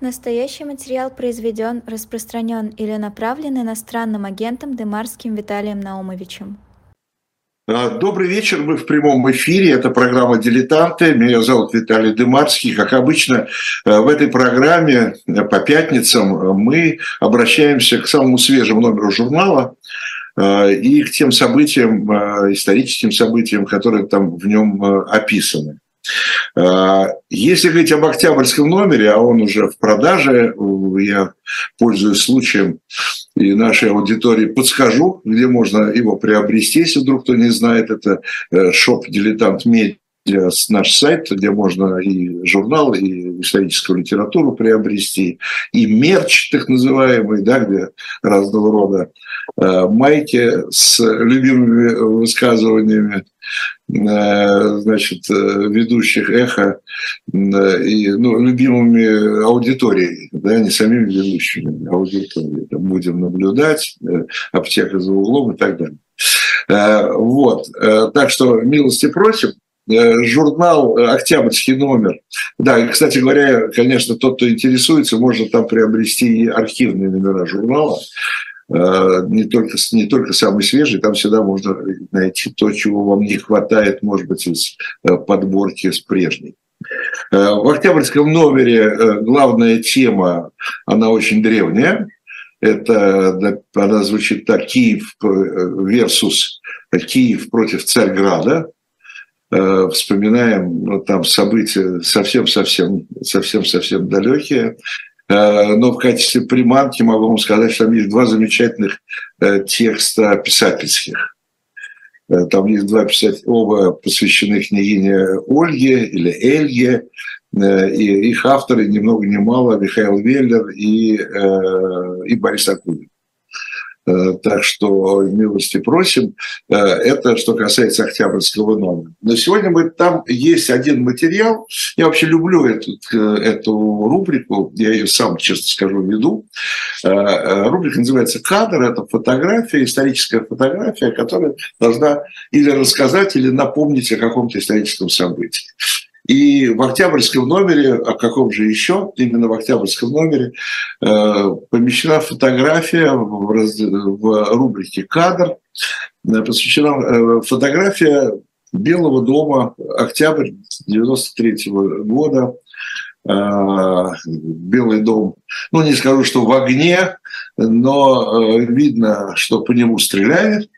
Настоящий материал произведен, распространен или направлен иностранным агентом Демарским Виталием Наумовичем. А, добрый вечер, мы в прямом эфире, это программа «Дилетанты», меня зовут Виталий Дымарский. Как обычно, э, в этой программе э, по пятницам э, мы обращаемся к самому свежему номеру журнала и к тем событиям, историческим событиям, которые там в нем описаны. А, если говорить об октябрьском номере, а он уже в продаже, я пользуюсь случаем и нашей аудитории подскажу, где можно его приобрести, если вдруг кто не знает, это э, шоп «Дилетант Медиа», наш сайт, где можно и журнал, и историческую литературу приобрести, и мерч, так называемый, да, где разного рода э, майки с любимыми высказываниями значит, э, ведущих эхо и ну, любимыми аудиторией, да, не самими ведущими, аудиторией. Там будем наблюдать, э, аптека за углом и так далее. Вот. Так что милости просим. Журнал «Октябрьский номер». Да, и, кстати говоря, конечно, тот, кто интересуется, может там приобрести и архивные номера журнала. Э, не только, не только самый свежий, там всегда можно найти то, чего вам не хватает, может быть, из э, подборки с прежней. Э, в октябрьском номере главная тема, она очень древняя. Это, она звучит так, Киев versus Киев против Царьграда. Вспоминаем ну, там события совсем-совсем совсем-совсем далекие. Э, но в качестве приманки могу вам сказать, что там есть два замечательных э, текста писательских. Э, там есть два писателя, оба посвящены княгине Ольге или Эльге, и их авторы ни много ни мало Михаил Веллер и, и Борис Акунин. Э, так что милости просим. Э, это что касается октябрьского номера. Но сегодня мы, там есть один материал. Я вообще люблю эту, э, эту рубрику. Я ее сам, честно скажу, веду. Рубрика называется «Кадр». Это фотография, историческая фотография, которая должна или рассказать, или напомнить о каком-то историческом событии. И в октябрьском номере, о каком же еще, именно в октябрьском номере, э, помещена фотография в, раз, в рубрике «Кадр», э, посвящена э, фотография Белого дома, октябрь 93 -го года, Белый дом, ну не скажу, что в огне, но видно, что по нему стреляют.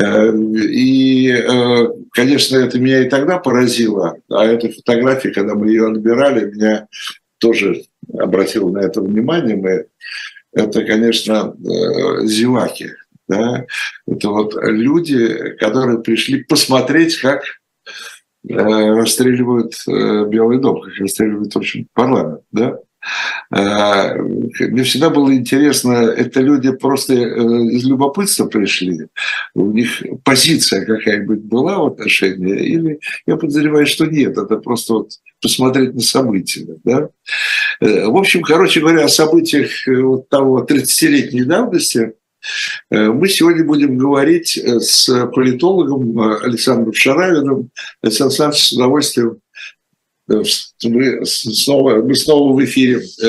Э, и, э, конечно, это меня и тогда поразило, а эта фотография, когда мы ее отбирали, меня тоже обратил на это внимание. Мы, это, конечно, э, зеваки. Да? Это вот люди, которые пришли посмотреть, как расстреливают Белый дом, как расстреливают очень парламент. Да? А, мне всегда было интересно, это люди просто э, из любопытства пришли, у них позиция какая-нибудь была в отношении, или я подозреваю, что нет, это просто вот посмотреть на события. Да? Э, в общем, короче говоря, о событиях э, вот того 30-летней давности мы сегодня будем говорить с политологом Александром Шаравиным. Александр Александрович, с удовольствием Э, мы снова, мы снова в эфире э,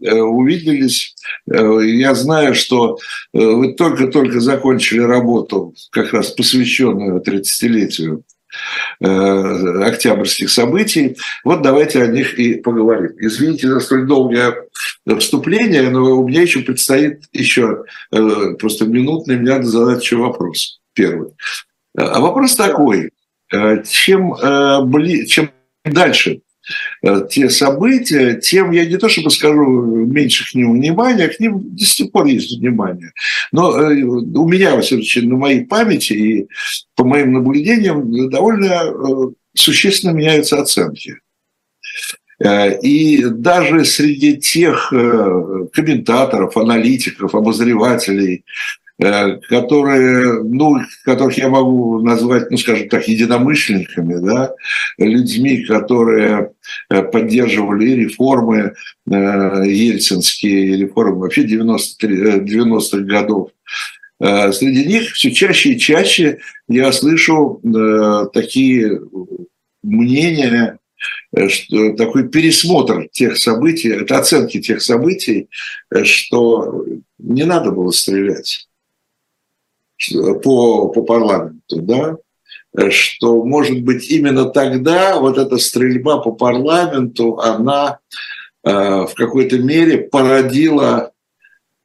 э, увиделись. Я знаю, что вы только-только закончили работу, как раз посвященную 30-летию октябрьских событий. Вот давайте о них и поговорим. Извините за столь долгое вступление, но у меня еще предстоит еще просто минутный, мне надо задать еще вопрос. Первый. А вопрос такой. Чем, чем дальше э, те события, тем я не то чтобы скажу меньше к ним внимания, к ним до сих пор есть внимание. Но э, у меня, во всяком случае, на моей памяти и по моим наблюдениям довольно э, существенно меняются оценки. И даже среди тех комментаторов, аналитиков, обозревателей, которые, ну, которых я могу назвать, ну, скажем так, единомышленниками, да, людьми, которые э, поддерживали и реформы э, ельцинские, реформы вообще 90 90-х годов. Среди них все чаще и чаще я слышу такие мнения что, такой пересмотр тех событий, это оценки тех событий, что не надо было стрелять по, по парламенту, да, что, может быть, именно тогда вот эта стрельба по парламенту, она э, в какой-то мере породила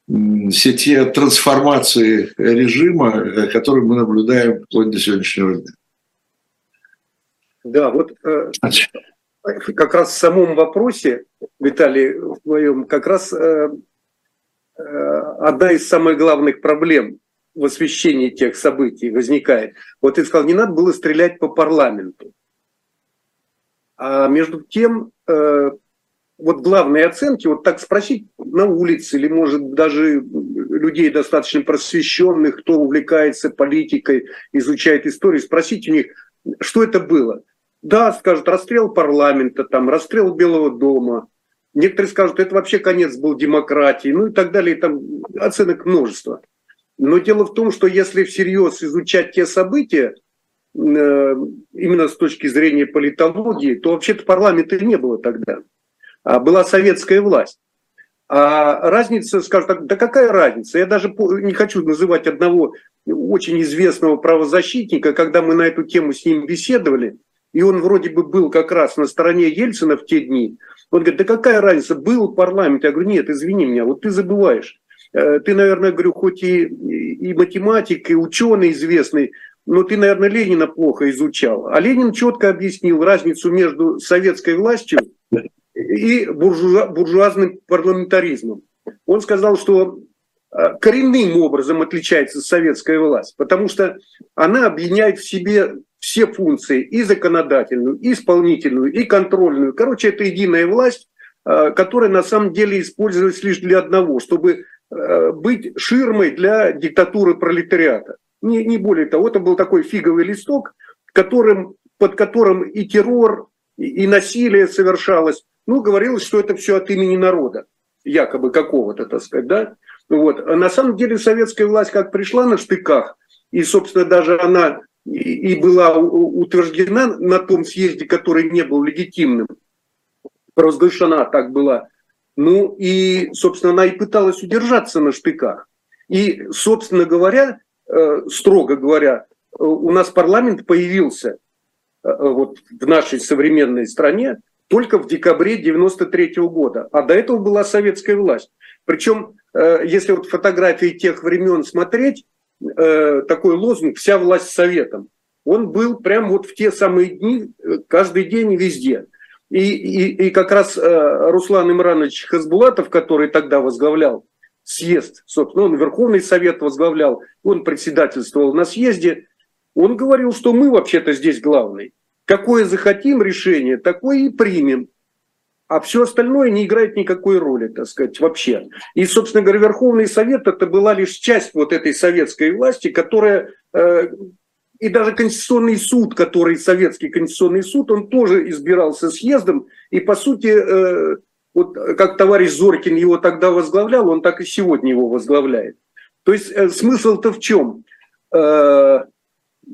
все те трансформации режима, э, которые мы наблюдаем вплоть до сегодняшнего дня. Да, вот э, как раз в самом вопросе, Виталий, в твоем, как раз э, э, одна из самых главных проблем в освещении тех событий возникает. Вот ты сказал, не надо было стрелять по парламенту. А между тем, э, вот главные оценки, вот так спросить на улице или, может, даже людей достаточно просвещенных, кто увлекается политикой, изучает историю, спросить у них, что это было. Да, скажут, расстрел парламента, там, расстрел Белого дома. Некоторые скажут, это вообще конец был демократии, ну и так далее, там оценок множество. Но дело в том, что если всерьез изучать те события, э, именно с точки зрения политологии, то вообще-то парламента не было тогда. А была советская власть. А разница, скажем так, да какая разница? Я даже не хочу называть одного очень известного правозащитника, когда мы на эту тему с ним беседовали, и он вроде бы был как раз на стороне Ельцина в те дни. Он говорит, да какая разница, был парламент? Я говорю, нет, извини меня, вот ты забываешь. Э, ты, наверное, говорю, хоть и, и математик, и ученый известный, но ты, наверное, Ленина плохо изучал. А Ленин четко объяснил разницу между советской властью и буржуа, буржуазным парламентаризмом. Он сказал, что э, коренным образом отличается советская власть, потому что она объединяет в себе все функции, и законодательную, и исполнительную, и контрольную. Короче, это единая власть, э, которая на самом деле используется лишь для одного, чтобы быть ширмой для диктатуры пролетариата. Не, не более того, это был такой фиговый листок, которым, под которым и террор, и, и насилие совершалось. Ну, говорилось, что это все от имени народа, якобы какого-то, так сказать, да. Вот. А на самом деле советская власть как пришла на штыках, и, собственно, даже она и, и была утверждена на том съезде, который не был легитимным, провозглашена так была ну и, собственно, она и пыталась удержаться на штыках. И, собственно говоря, э, строго говоря, э, у нас парламент появился э, вот в нашей современной стране только в декабре 93 года, а до этого была советская власть. Причем, если вот фотографии тех времен смотреть, такой лозунг «Вся власть советом», он был прям вот в те самые дни, каждый день везде – и, и, и как раз э, Руслан Имранович Хасбулатов, который тогда возглавлял съезд, собственно, он Верховный Совет возглавлял, он председательствовал на съезде, он говорил, что мы вообще-то здесь главный. Какое захотим решение, такое и примем. А все остальное не играет никакой роли, так сказать, вообще. И, собственно говоря, Верховный Совет это была лишь часть вот этой советской власти, которая э, и даже Конституционный суд, который Советский Конституционный суд, он тоже избирался съездом. И, по сути, э, вот как товарищ Зоркин его тогда возглавлял, он так и сегодня его возглавляет. То есть э, смысл-то в чем? Э,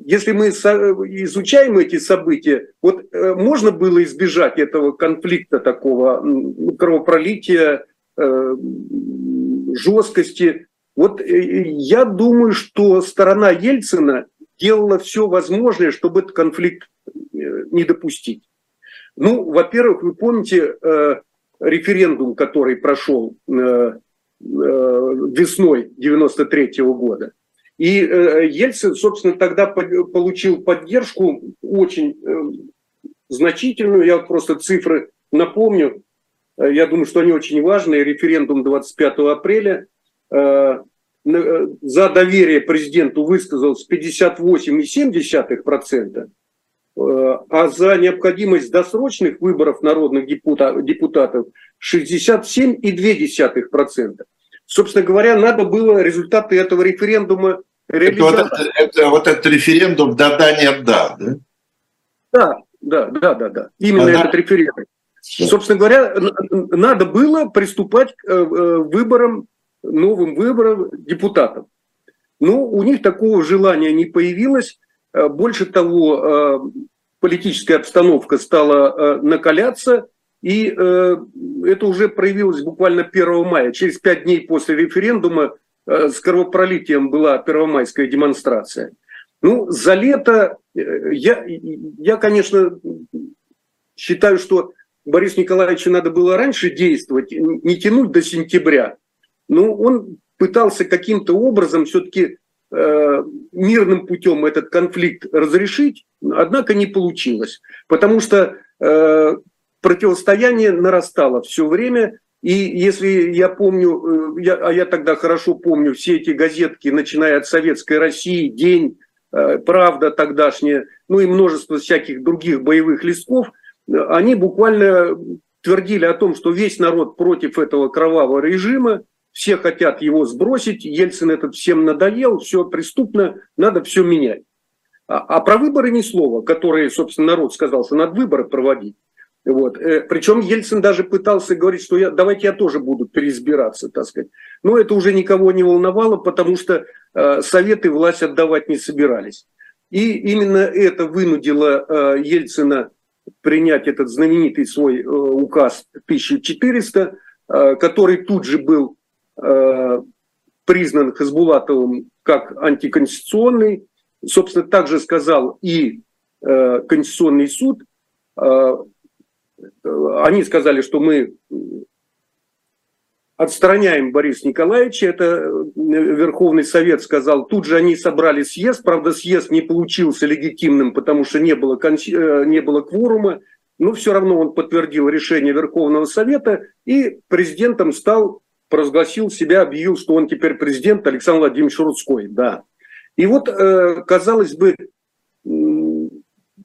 если мы изучаем эти события, вот можно было избежать этого конфликта такого, кровопролития, жесткости. Вот я думаю, что сторона Ельцина делала все возможное, чтобы этот конфликт э, не допустить. Ну, во-первых, вы помните э, референдум, который прошел э, э, весной 93 -го года. И э, Ельцин, собственно, тогда под, получил поддержку очень э, значительную. Я просто цифры напомню. Э, я думаю, что они очень важные. Референдум 25 апреля. Э, за доверие президенту высказалось 58,7%, э, а за необходимость досрочных выборов народных депутатов 67,2%. Собственно говоря, надо было результаты этого референдума реализовать. Это вот, это, вот этот референдум «да-да, нет-да», да? Да, да, да, да, да. Именно а этот референдум. Да. Собственно говоря, надо было приступать к э, выборам новым выборам депутатов. Но у них такого желания не появилось. Э, больше того, э, политическая обстановка стала накаляться, и это уже проявилось буквально 1 мая. Через пять дней после референдума с кровопролитием была первомайская демонстрация. Ну, за лето я, я, конечно, считаю, что Борису Николаевичу надо было раньше действовать, не тянуть до сентября. Но он пытался каким-то образом все-таки э, мирным путем этот конфликт разрешить, однако не получилось. Потому что э, противостояние нарастало все время. И если я помню, э, я, а я тогда хорошо помню все эти газетки, начиная от Советской России, День, Правда тогдашняя, ну и множество всяких других боевых листков – они буквально твердили о том, что весь народ против этого кровавого режима, все хотят его сбросить, Ельцин этот всем надоел, все преступно, надо все менять. А, а про выборы ни слова, которые, собственно, народ сказал, что надо выборы проводить. Вот. Э, Причем Ельцин даже пытался говорить, что я, давайте я тоже буду переизбираться, так сказать. Но это уже никого не волновало, потому что э, советы власть отдавать не собирались. И именно это вынудило э, Ельцина принять этот знаменитый свой э, указ 1400, э, который тут же был признан Хасбулатовым как антиконституционный. Собственно, также сказал и Конституционный суд. Они сказали, что мы отстраняем Бориса Николаевича, это э, Верховный Совет сказал, тут же они собрали съезд, правда съезд не получился легитимным, потому что не было, э, не было кворума, но все равно он подтвердил решение Верховного Совета и президентом стал, провозгласил себя, объявил, что он теперь президент Александр Владимирович Рудской, да. И вот, э, казалось бы,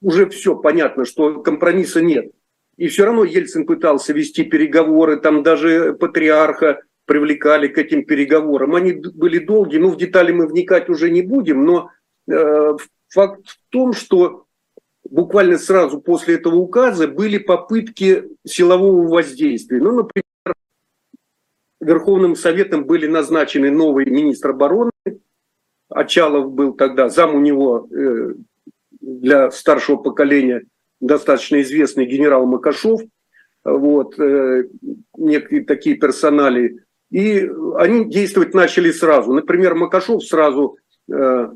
уже все понятно, что компромисса нет. И все равно Ельцин пытался вести переговоры, там даже патриарха привлекали к этим переговорам. Они были долгие, ну в детали мы вникать уже не будем, но э, факт в том, что буквально сразу после этого указа были попытки силового воздействия. Ну, например, Верховным Советом были назначены новый министр обороны, Очалов был тогда, зам у него э, для старшего поколения – достаточно известный генерал Макашов, вот, э, некие такие персонали, и они действовать начали сразу. Например, Макашов сразу э,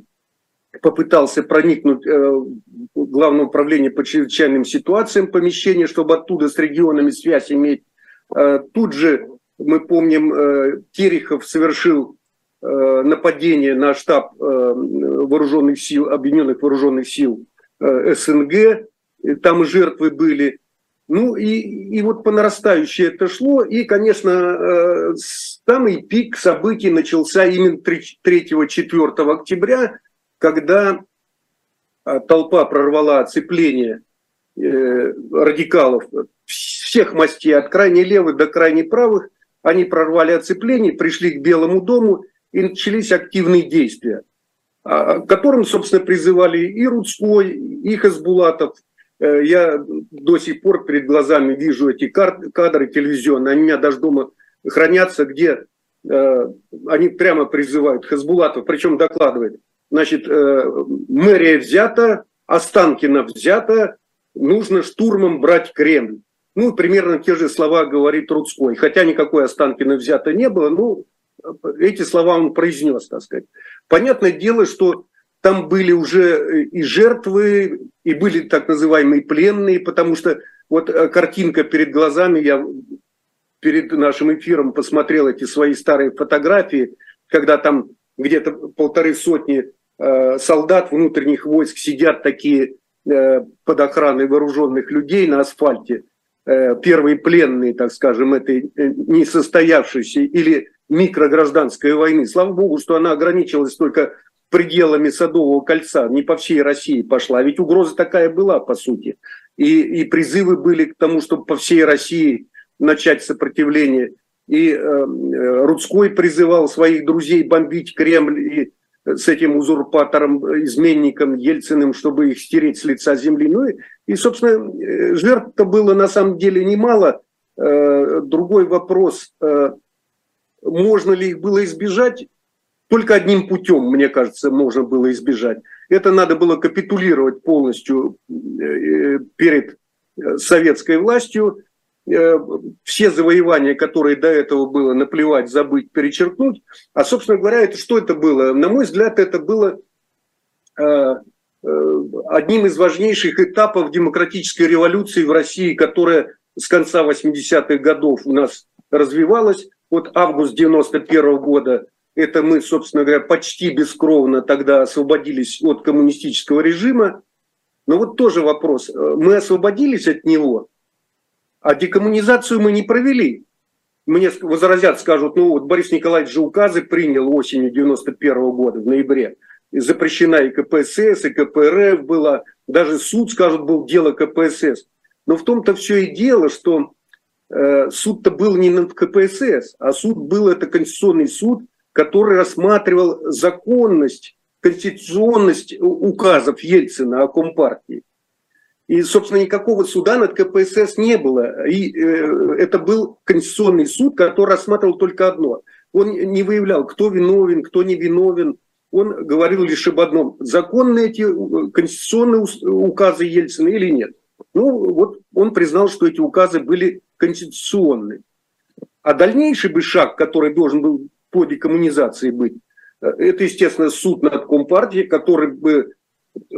попытался проникнуть в Главное управление по чрезвычайным ситуациям помещения, чтобы оттуда с регионами связь иметь. Тут же, мы помним, э, Терехов совершил э, нападение на штаб э, вооруженных сил, объединенных вооруженных сил СНГ, там жертвы были. Ну и, и вот по нарастающей это шло, и, конечно, самый пик событий начался именно 3-4 октября, когда толпа прорвала оцепление радикалов всех мастей, от крайне левых до крайне правых, они прорвали оцепление, пришли к Белому дому, и начались активные действия, а, которым, собственно, призывали и Рудской, и Хасбулатов, Э, я до сих пор перед глазами вижу эти кадры телевизионные, они у меня даже дома хранятся, где э, они прямо призывают Хасбулатов, причем докладывает, значит, э, мэрия взята, Останкина взята, нужно штурмом брать Кремль. Ну, примерно те же слова говорит Рудской, хотя никакой Останкина взято не было, ну, эти слова он произнес, так сказать. Понятное дело, что там были уже э, и жертвы, и были так называемые пленные, потому что вот э, картинка перед глазами, я перед нашим эфиром посмотрел эти свои старые фотографии, когда там где-то полторы сотни э, солдат внутренних войск сидят такие под охраной вооруженных людей на асфальте, первые пленные, так скажем, этой э, несостоявшейся или микрогражданской войны. Слава богу, что она ограничилась только пределами Садового кольца, не по всей России пошла. Ведь угроза такая была, по сути. И, и призывы были к тому, чтобы по всей России начать сопротивление. И э, Рудской призывал своих друзей бомбить Кремль и с этим узурпатором, изменником Ельциным, чтобы их стереть с лица земли. Ну и, и собственно, э, жертв-то было на самом деле немало. Э, другой вопрос, э, можно ли их было избежать? только одним путем, мне кажется, можно было избежать. Это надо было капитулировать полностью э, перед советской властью, все завоевания, которые до этого было наплевать, забыть, перечеркнуть. А, собственно говоря, это что это было? На мой взгляд, это было одним из важнейших этапов демократической революции в России, которая с конца 80-х годов у нас развивалась. Вот август 91 года, это мы, собственно говоря, почти бескровно тогда освободились от коммунистического режима. Но вот тоже вопрос. Мы освободились от него, а декоммунизацию мы не провели. Мне возразят, скажут, ну вот Борис Николаевич же указы принял осенью 91 года, в ноябре. Запрещена и КПСС, и КПРФ была. Даже суд, скажут, был дело КПСС. Но в том-то все и дело, что э, суд-то был не над КПСС, а суд был это Конституционный суд, который рассматривал законность, конституционность указов Ельцина о Компартии. И, собственно, никакого суда над КПСС не было. И э, это был Конституционный суд, который рассматривал только одно. Он не выявлял, кто виновен, кто не виновен. Он говорил лишь об одном. Законны эти э, конституционные указы Ельцина или нет. Ну, вот он признал, что эти указы были конституционны. А дальнейший бы шаг, который должен был по декоммунизации быть, э, это, естественно, суд над Компартией, который бы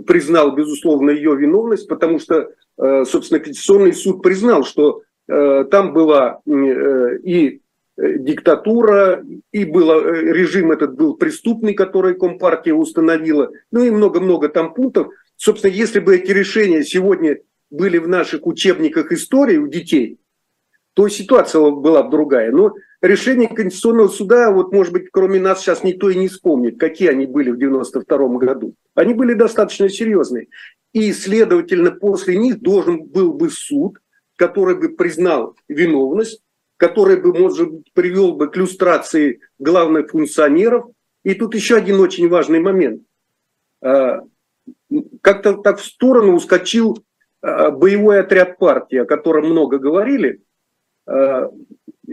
признал, безусловно, ее виновность, потому что, э, собственно, Конституционный суд признал, что э, там была и диктатура, и было, режим этот был преступный, который Компартия установила, ну и много-много там пунктов. Собственно, если бы эти решения сегодня были в наших учебниках истории у детей, то ситуация была бы другая. Но решение Конституционного суда, вот, может быть, кроме нас сейчас никто и не вспомнит, какие они были в 92 году. Они были достаточно серьезные. И, следовательно, после них должен был бы суд, который бы признал виновность, который бы, может быть, привел бы к люстрации главных функционеров. И тут еще один очень важный момент. А, как-то так в сторону ускочил Э, боевой отряд партии, о котором много говорили, э,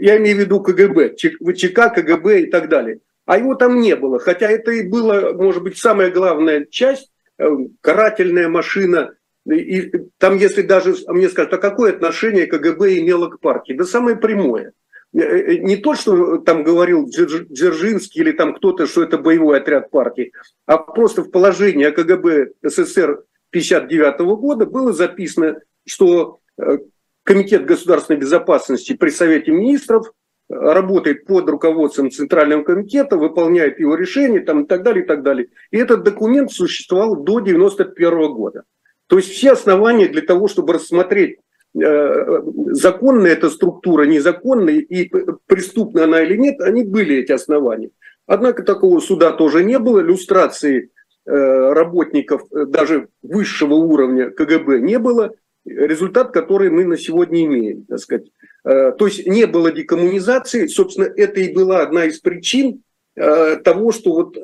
я имею в виду КГБ, ВЧК, КГБ и так далее. А его там не было, хотя это и было, может быть, самая главная часть, э, карательная машина. И там, если даже мне скажут, а какое отношение КГБ имело к партии? Да самое прямое. Не то, что там говорил Дзержинский или там кто-то, что это боевой отряд партии, а просто в положении КГБ СССР 1959 года было записано, что э, Комитет государственной безопасности при Совете министров э, работает под руководством Центрального комитета, выполняет его решения там, и так далее, и так далее. И этот документ существовал до 1991 года. То есть все основания для того, чтобы рассмотреть, э, законная эта структура, незаконная и преступна она или нет, они были, эти основания. Однако такого суда тоже не было, иллюстрации Э, работников даже высшего уровня КГБ не было, результат, который мы на сегодня имеем, так сказать. Э, то есть не было декоммунизации, собственно, это и была одна из причин того, что вот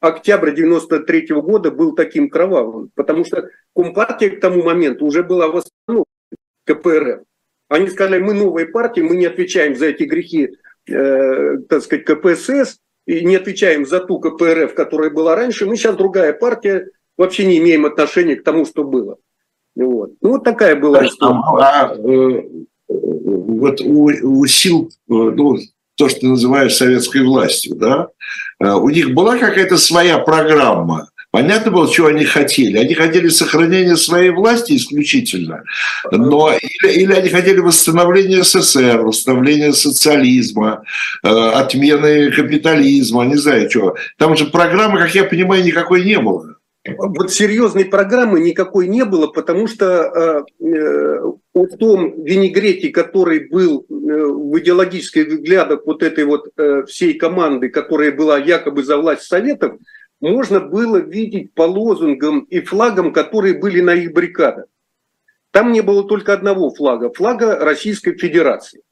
октябрь 93 -го года был таким кровавым, потому что Компартия к тому моменту уже была восстановлена КПРФ. Они сказали, мы новая партия, мы не отвечаем за эти грехи, так сказать, КПСС, и не отвечаем за ту КПРФ, которая была раньше, мы сейчас другая партия, вообще не имеем отношения к тому, что было. Вот. Ну, вот такая была история. А, а, э, вот у, у сил, э, ну, то, что ты называешь советской властью, да, э, у них была какая-то своя программа, Понятно было, чего они хотели. Они хотели сохранения своей власти исключительно, но или, или они хотели восстановления СССР, восстановления социализма, э, отмены капитализма, не знаю чего. Там же программы, как я понимаю, никакой не было. Вот серьезной программы никакой не было, потому что э, э, о том винегрете, который был э, в идеологических взглядах вот этой вот э, всей команды, которая была якобы за власть Советов, можно было видеть по лозунгам и флагам, которые были на их баррикадах. Там не было только одного флага, флага Российской Федерации,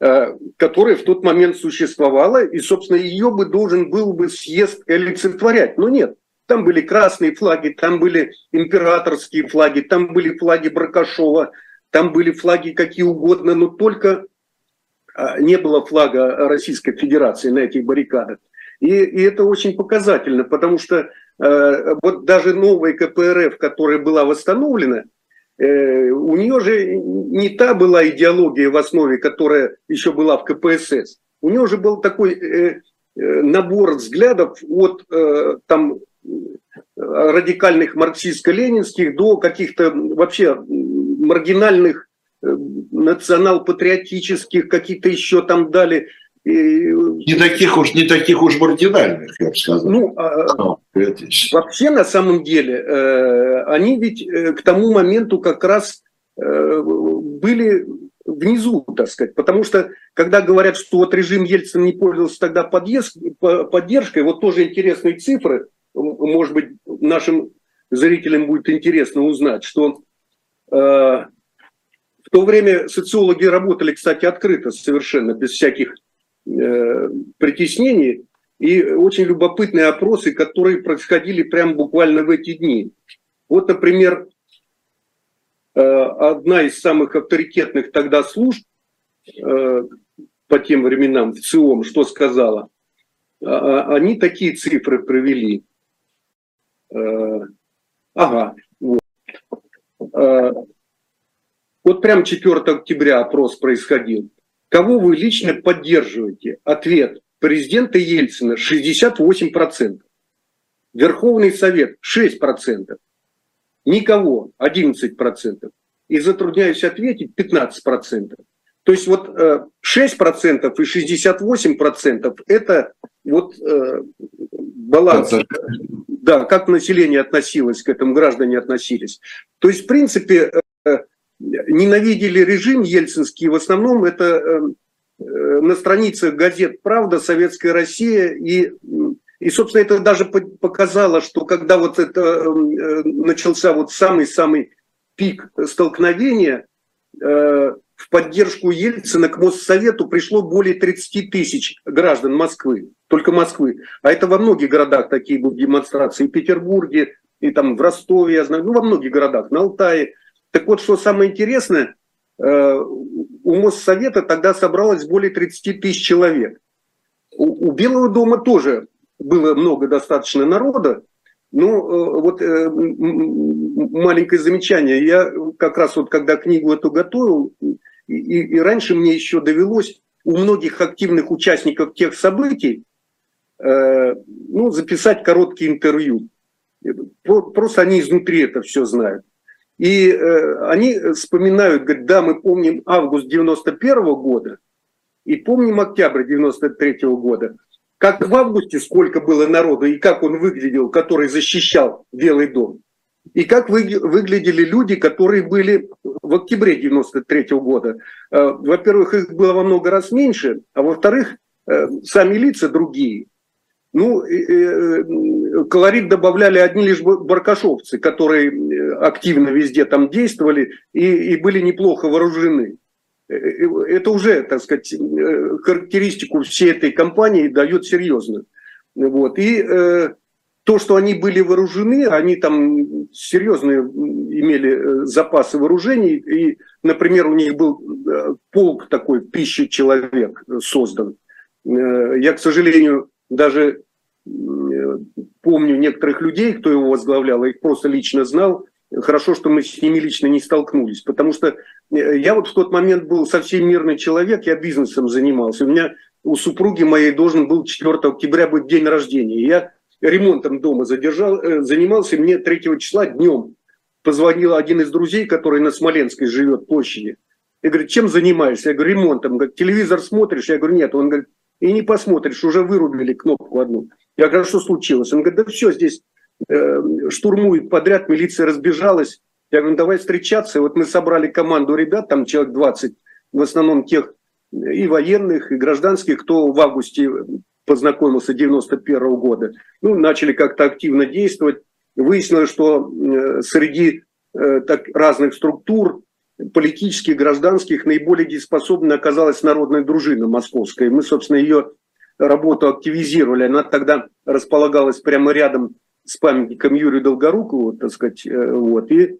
э, которая в тот момент существовала, и, собственно, ее бы должен был бы съезд олицетворять. Но нет, там были красные флаги, там были императорские флаги, там были флаги Бракашова, там были флаги какие угодно, но только э, не было флага Российской Федерации на этих баррикадах. И, и это очень показательно, потому что э, вот даже новая КПРФ, которая была восстановлена, э, у нее же не та была идеология в основе, которая еще была в КПСС. У нее же был такой э, э, набор взглядов от э, там радикальных марксистско-ленинских до каких-то вообще маргинальных э, национал-патриотических, каких-то еще там дали. Не таких уж, не таких уж маргинальных, я бы сказал. Ну, а, ну вообще, на самом деле, э, они ведь э, к тому моменту как раз были внизу, так сказать. Потому что, когда говорят, что вот режим Ельцина не пользовался тогда поддержкой, вот тоже интересные цифры – может быть, нашим зрителям будет интересно узнать, что э, в то время социологи работали, кстати, открыто совершенно, без всяких э, притеснений, и очень любопытные опросы, которые происходили прямо буквально в эти дни. Вот, например, э, одна из самых авторитетных тогда служб э, по тем временам в ЦИОМ, что сказала, а, а, они такие цифры провели. Э, ага, вот. Э, вот прям 4 октября опрос происходил. Кого вы лично поддерживаете? Ответ. Президента Ельцина 68%. Верховный Совет 6%. Никого 11%. И затрудняюсь ответить 15%. То есть вот 6% и 68% это вот баланс да, как население относилось к этому, граждане относились. То есть, в принципе, э, ненавидели режим ельцинский, в основном это э, э, на страницах газет «Правда», «Советская Россия» и и, собственно, это даже показало, что когда вот это начался вот самый-самый пик столкновения, в поддержку Ельцина к Моссовету пришло более 30 тысяч граждан Москвы, только Москвы. А это во многих городах такие будут демонстрации, и в Петербурге, и там в Ростове, я знаю, ну во многих городах, на Алтае. Так вот, что самое интересное, э, у Моссовета тогда собралось более 30 тысяч человек. У, Белого дома тоже было много достаточно народа, ну, вот э, маленькое замечание. Я как раз вот когда книгу эту готовил, и, и раньше мне еще довелось у многих активных участников тех событий э, ну, записать короткие интервью. Просто они изнутри это все знают. И э, они вспоминают, говорят, да, мы помним август 91 -го года и помним октябрь 93 -го года. Как в августе сколько было народу и как он выглядел, который защищал Белый дом. И как вы, выглядели люди, которые были в октябре 93 -го года. Э, во-первых, их было во много раз меньше, а во-вторых, э, сами лица другие. Ну, э, колорит добавляли одни лишь баркашовцы, которые активно везде там действовали и, и были неплохо вооружены. Это уже, так сказать, характеристику всей этой компании дает серьезно. Вот. И то, что они были вооружены, они там серьезные имели э, запасы вооружений, и, например, у них был э, полк такой, тысячи человек создан. Э, я, к сожалению, даже помню некоторых людей, кто его возглавлял, я их просто лично знал. Хорошо, что мы с ними лично не столкнулись, потому что я вот в тот момент был совсем мирный человек, я бизнесом занимался. У меня у супруги моей должен был 4 октября быть день рождения. Я ремонтом дома задержал, э, занимался, мне 3 числа днем позвонил один из друзей, который на Смоленской живет, площади, и говорит, чем занимаешься? Я говорю, ремонтом. Говорит, телевизор смотришь? Я говорю, нет. Он говорит, и не посмотришь, уже вырубили кнопку одну. Я говорю, «А что случилось? Он говорит, да все, здесь э, штурмуют подряд, милиция разбежалась. Я говорю, ну, давай встречаться. И вот мы собрали команду ребят, там человек 20, в основном тех и военных, и гражданских, кто в августе познакомился 91 -го года. Ну, начали как-то активно действовать. Выяснилось, что э, среди э, так, разных структур, политических, гражданских, наиболее дееспособной оказалась народная дружина московская. Мы, собственно, ее работу активизировали. Она тогда располагалась прямо рядом с памятником Юрию Долгорукову, так сказать, э, вот, и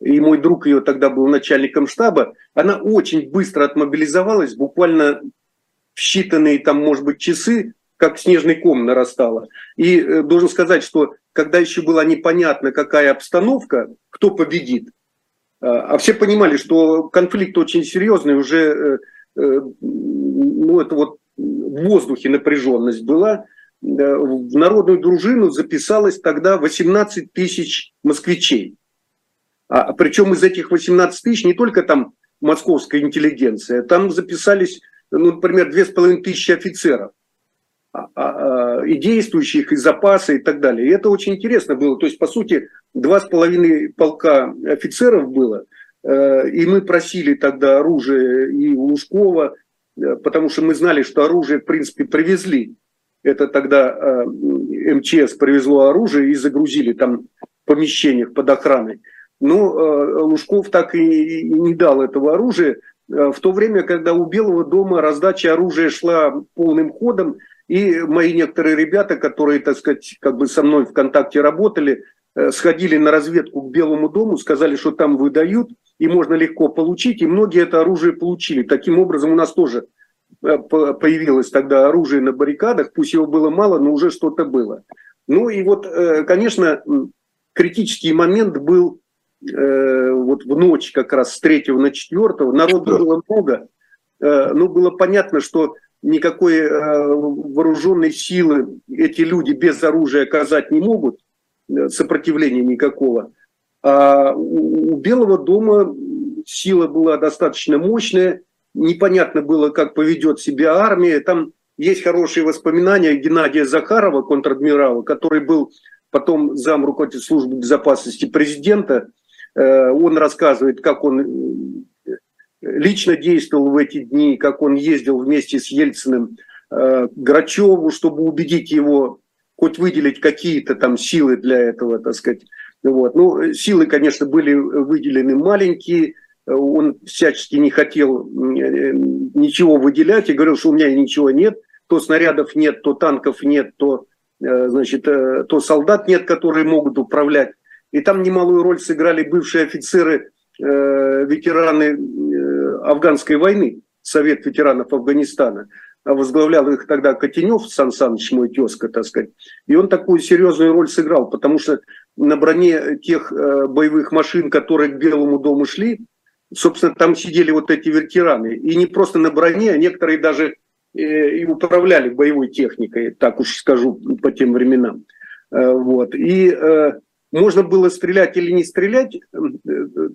и мой друг ее тогда был начальником штаба, она очень быстро отмобилизовалась, буквально в считанные там, может быть, часы как снежный ком нарастало. И должен сказать, что когда еще была непонятна, какая обстановка, кто победит, а все понимали, что конфликт очень серьезный, уже ну, это вот в воздухе напряженность была. В народную дружину записалось тогда 18 тысяч москвичей. А, причем из этих 18 тысяч не только там московская интеллигенция, там записались, ну, например, 2,5 тысячи офицеров а, а, и действующих, и запасы, и так далее. И это очень интересно было. То есть, по сути, два с половиной полка офицеров было, э, и мы просили тогда оружие и у Лужкова, э, потому что мы знали, что оружие, в принципе, привезли. Это тогда э, МЧС привезло оружие и загрузили там в помещениях под охраной. Но э, Лужков так и не дал этого оружия, э, в то время, когда у Белого дома раздача оружия шла полным ходом, и мои некоторые ребята, которые, так сказать, как бы со мной в контакте работали, э, сходили на разведку к Белому дому, сказали, что там выдают, и можно легко получить, и многие это оружие получили. Таким образом, у нас тоже появилось тогда оружие на баррикадах, пусть его было мало, но уже что-то было. Ну и вот, конечно, критический момент был э, вот в ночь как раз с 3 на 4, народу было много, э, но было понятно, что никакой э, вооруженной силы эти люди без оружия оказать не могут, э, сопротивления никакого. А у, у Белого дома сила была достаточно мощная, непонятно было, как поведет себя армия. Там есть хорошие воспоминания Геннадия Захарова, контр-адмирала, который был потом зам руководителя службы безопасности президента, он рассказывает, как он э, лично действовал в эти дни, как он ездил вместе с Ельциным э, Грачеву, чтобы убедить его хоть выделить какие-то там силы для этого, так сказать. Вот. Ну, силы, конечно, были выделены маленькие, он всячески не хотел ничего выделять и говорил, что у меня ничего нет, то снарядов нет, то танков нет, то, значит, то солдат нет, которые могут управлять и там немалую роль сыграли бывшие офицеры, э, ветераны э, афганской войны, Совет ветеранов Афганистана. А возглавлял их тогда Котенев, Сан Саныч, мой тезка, так сказать. И он такую серьезную роль сыграл, потому что на броне тех э, боевых машин, которые к Белому дому шли, собственно, там сидели вот эти ветераны. И не просто на броне, а некоторые даже и управляли боевой техникой, так уж скажу, по тем временам. Вот. И можно было стрелять или не стрелять. Э,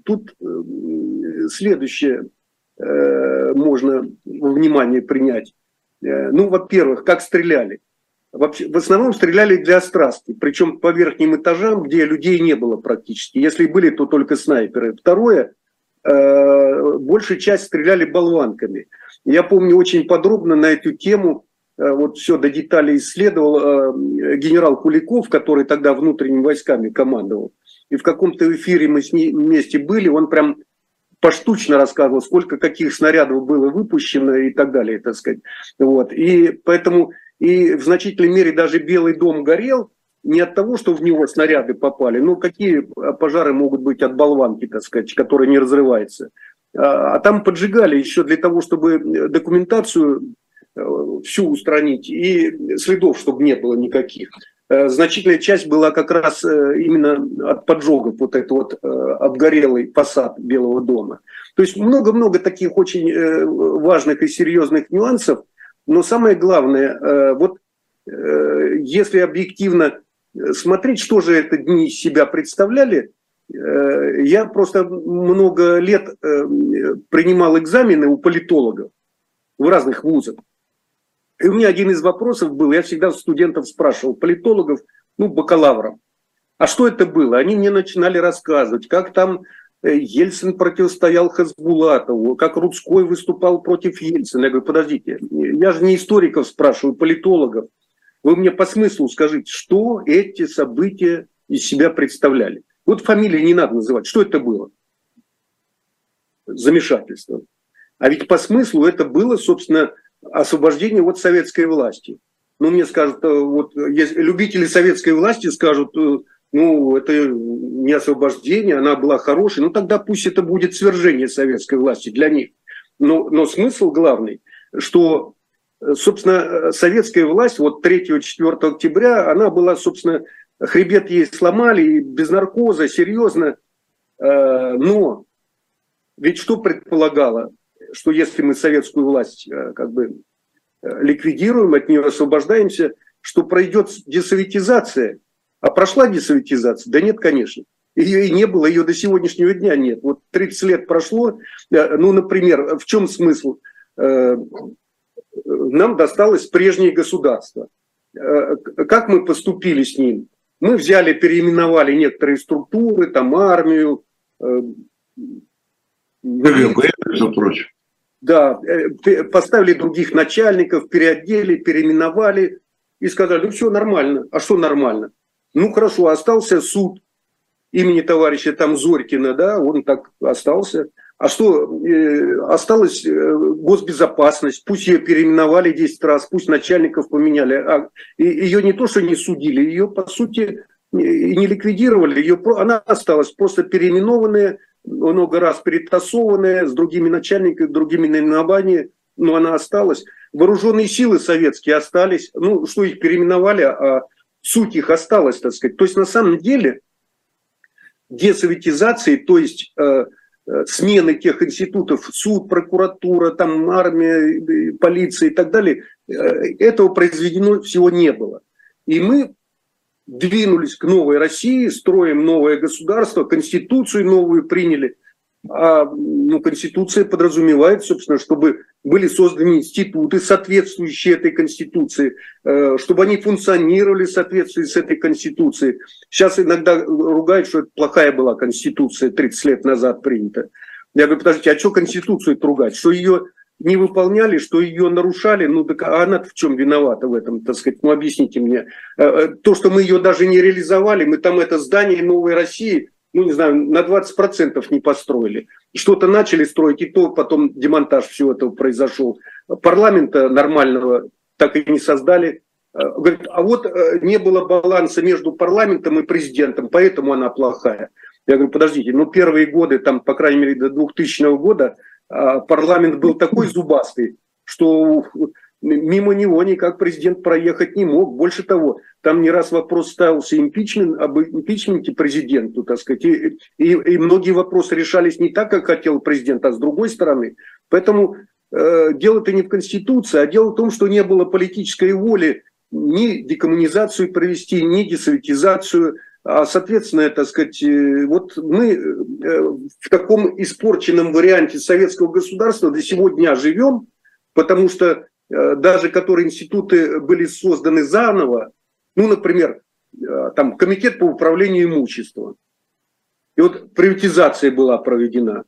тут э, следующее э, можно внимание принять. Ну, во-первых, как стреляли. Вообще, в основном стреляли для страсти, причем по верхним этажам, где людей не было практически. Если были, то только снайперы. Второе, большая часть стреляли болванками. Я помню очень подробно на эту тему вот все до деталей исследовал э, генерал Куликов, который тогда внутренними войсками командовал. И в каком-то эфире мы с ним вместе были, он прям поштучно рассказывал, сколько каких снарядов было выпущено и так далее, так сказать. Вот. И поэтому и в значительной мере даже Белый дом горел не от того, что в него снаряды попали, но какие пожары могут быть от болванки, так сказать, которая не разрывается. А, а там поджигали еще для того, чтобы документацию Э, всю устранить, и следов, чтобы не было никаких. Э, значительная часть была как раз э, именно от поджогов, вот этот вот обгорелый фасад Белого дома. То есть много-много таких очень важных и серьезных нюансов, но самое главное, вот если объективно смотреть, что же это дни из себя представляли, я просто много лет принимал экзамены у политологов в разных вузах. И у меня один из вопросов был, я всегда студентов спрашивал, политологов, ну, бакалавров, а что это было? Они мне начинали рассказывать, как там э, Ельцин противостоял Хасбулатову, как Рудской выступал против Ельцина. Я говорю, подождите, я же не историков спрашиваю, политологов. Вы мне по смыслу скажите, что эти события из себя представляли? Вот фамилии не надо называть. Что это было? Замешательство. А ведь по смыслу это было, собственно, освобождение от советской власти. Ну, мне скажут, э, вот любители советской власти скажут, э, ну, это не освобождение, она была хорошей, ну, тогда пусть это будет свержение советской власти для них. Но, но смысл главный, что собственно, советская власть вот 3-4 октября, она была, собственно, хребет ей сломали, без наркоза, серьезно. Но ведь что предполагало, что если мы советскую власть как бы ликвидируем, от нее освобождаемся, что пройдет десоветизация. А прошла десоветизация? Да нет, конечно. Ее и не было, ее до сегодняшнего дня нет. Вот 30 лет прошло. Ну, например, в чем смысл? Э, нам досталось прежнее государство. Э, как мы поступили с ним? Мы взяли, переименовали некоторые структуры, там армию, э, КГБ, между прочим. Да, поставили других начальников, переодели, переименовали и сказали, ну все нормально. А что нормально? Ну хорошо, остался суд имени товарища там Зорькина, да, он так остался. А что, э, осталась э, госбезопасность, пусть ее переименовали 10 раз, пусть начальников поменяли. А, ее не то, что не судили, ее, по сути, не ликвидировали, ее, она осталась просто переименованная, много раз перетасованная, с другими начальниками, другими наименованиями, но она осталась. Вооруженные силы советские остались, ну, что их переименовали, а суть их осталась, так сказать. То есть, на самом деле, десоветизации, то есть э, э, смены тех институтов, суд, прокуратура, там армия, полиция и так далее, э, этого произведено всего не было. И мы двинулись к новой России, строим новое государство, конституцию новую приняли – а ну, Конституция подразумевает, собственно, чтобы были созданы институты, соответствующие этой Конституции, э, чтобы они функционировали в соответствии с этой Конституцией. Сейчас иногда ругают, что это плохая была Конституция 30 лет назад принята. Я говорю, подождите, а что Конституцию ругать? Что ее не выполняли, что ее нарушали, ну так а она в чем виновата в этом, так сказать, ну объясните мне. Э, э, то, что мы ее даже не реализовали, мы там это здание Новой России ну, не знаю, на 20% не построили. Что-то начали строить, и то потом демонтаж всего этого произошел. Парламента нормального так и не создали. Э, говорит, а вот не было баланса между парламентом и президентом, поэтому она плохая. Я говорю, подождите, ну первые годы, там, по крайней мере, до 2000 года парламент был такой зубастый, что мимо него никак президент проехать не мог. Больше того, там не раз вопрос ставился импичмент, об импичменте президенту, так сказать, и, и, и многие вопросы решались не так, как хотел президент, а с другой стороны. Поэтому э, дело-то не в Конституции, а дело в том, что не было политической воли ни декоммунизацию провести, ни десоветизацию, а, соответственно, так сказать, э, вот мы э, в таком испорченном варианте советского государства до сегодня живем, потому что Э, даже которые институты были созданы заново, ну, например, там комитет по управлению имуществом. И вот приватизация была проведена.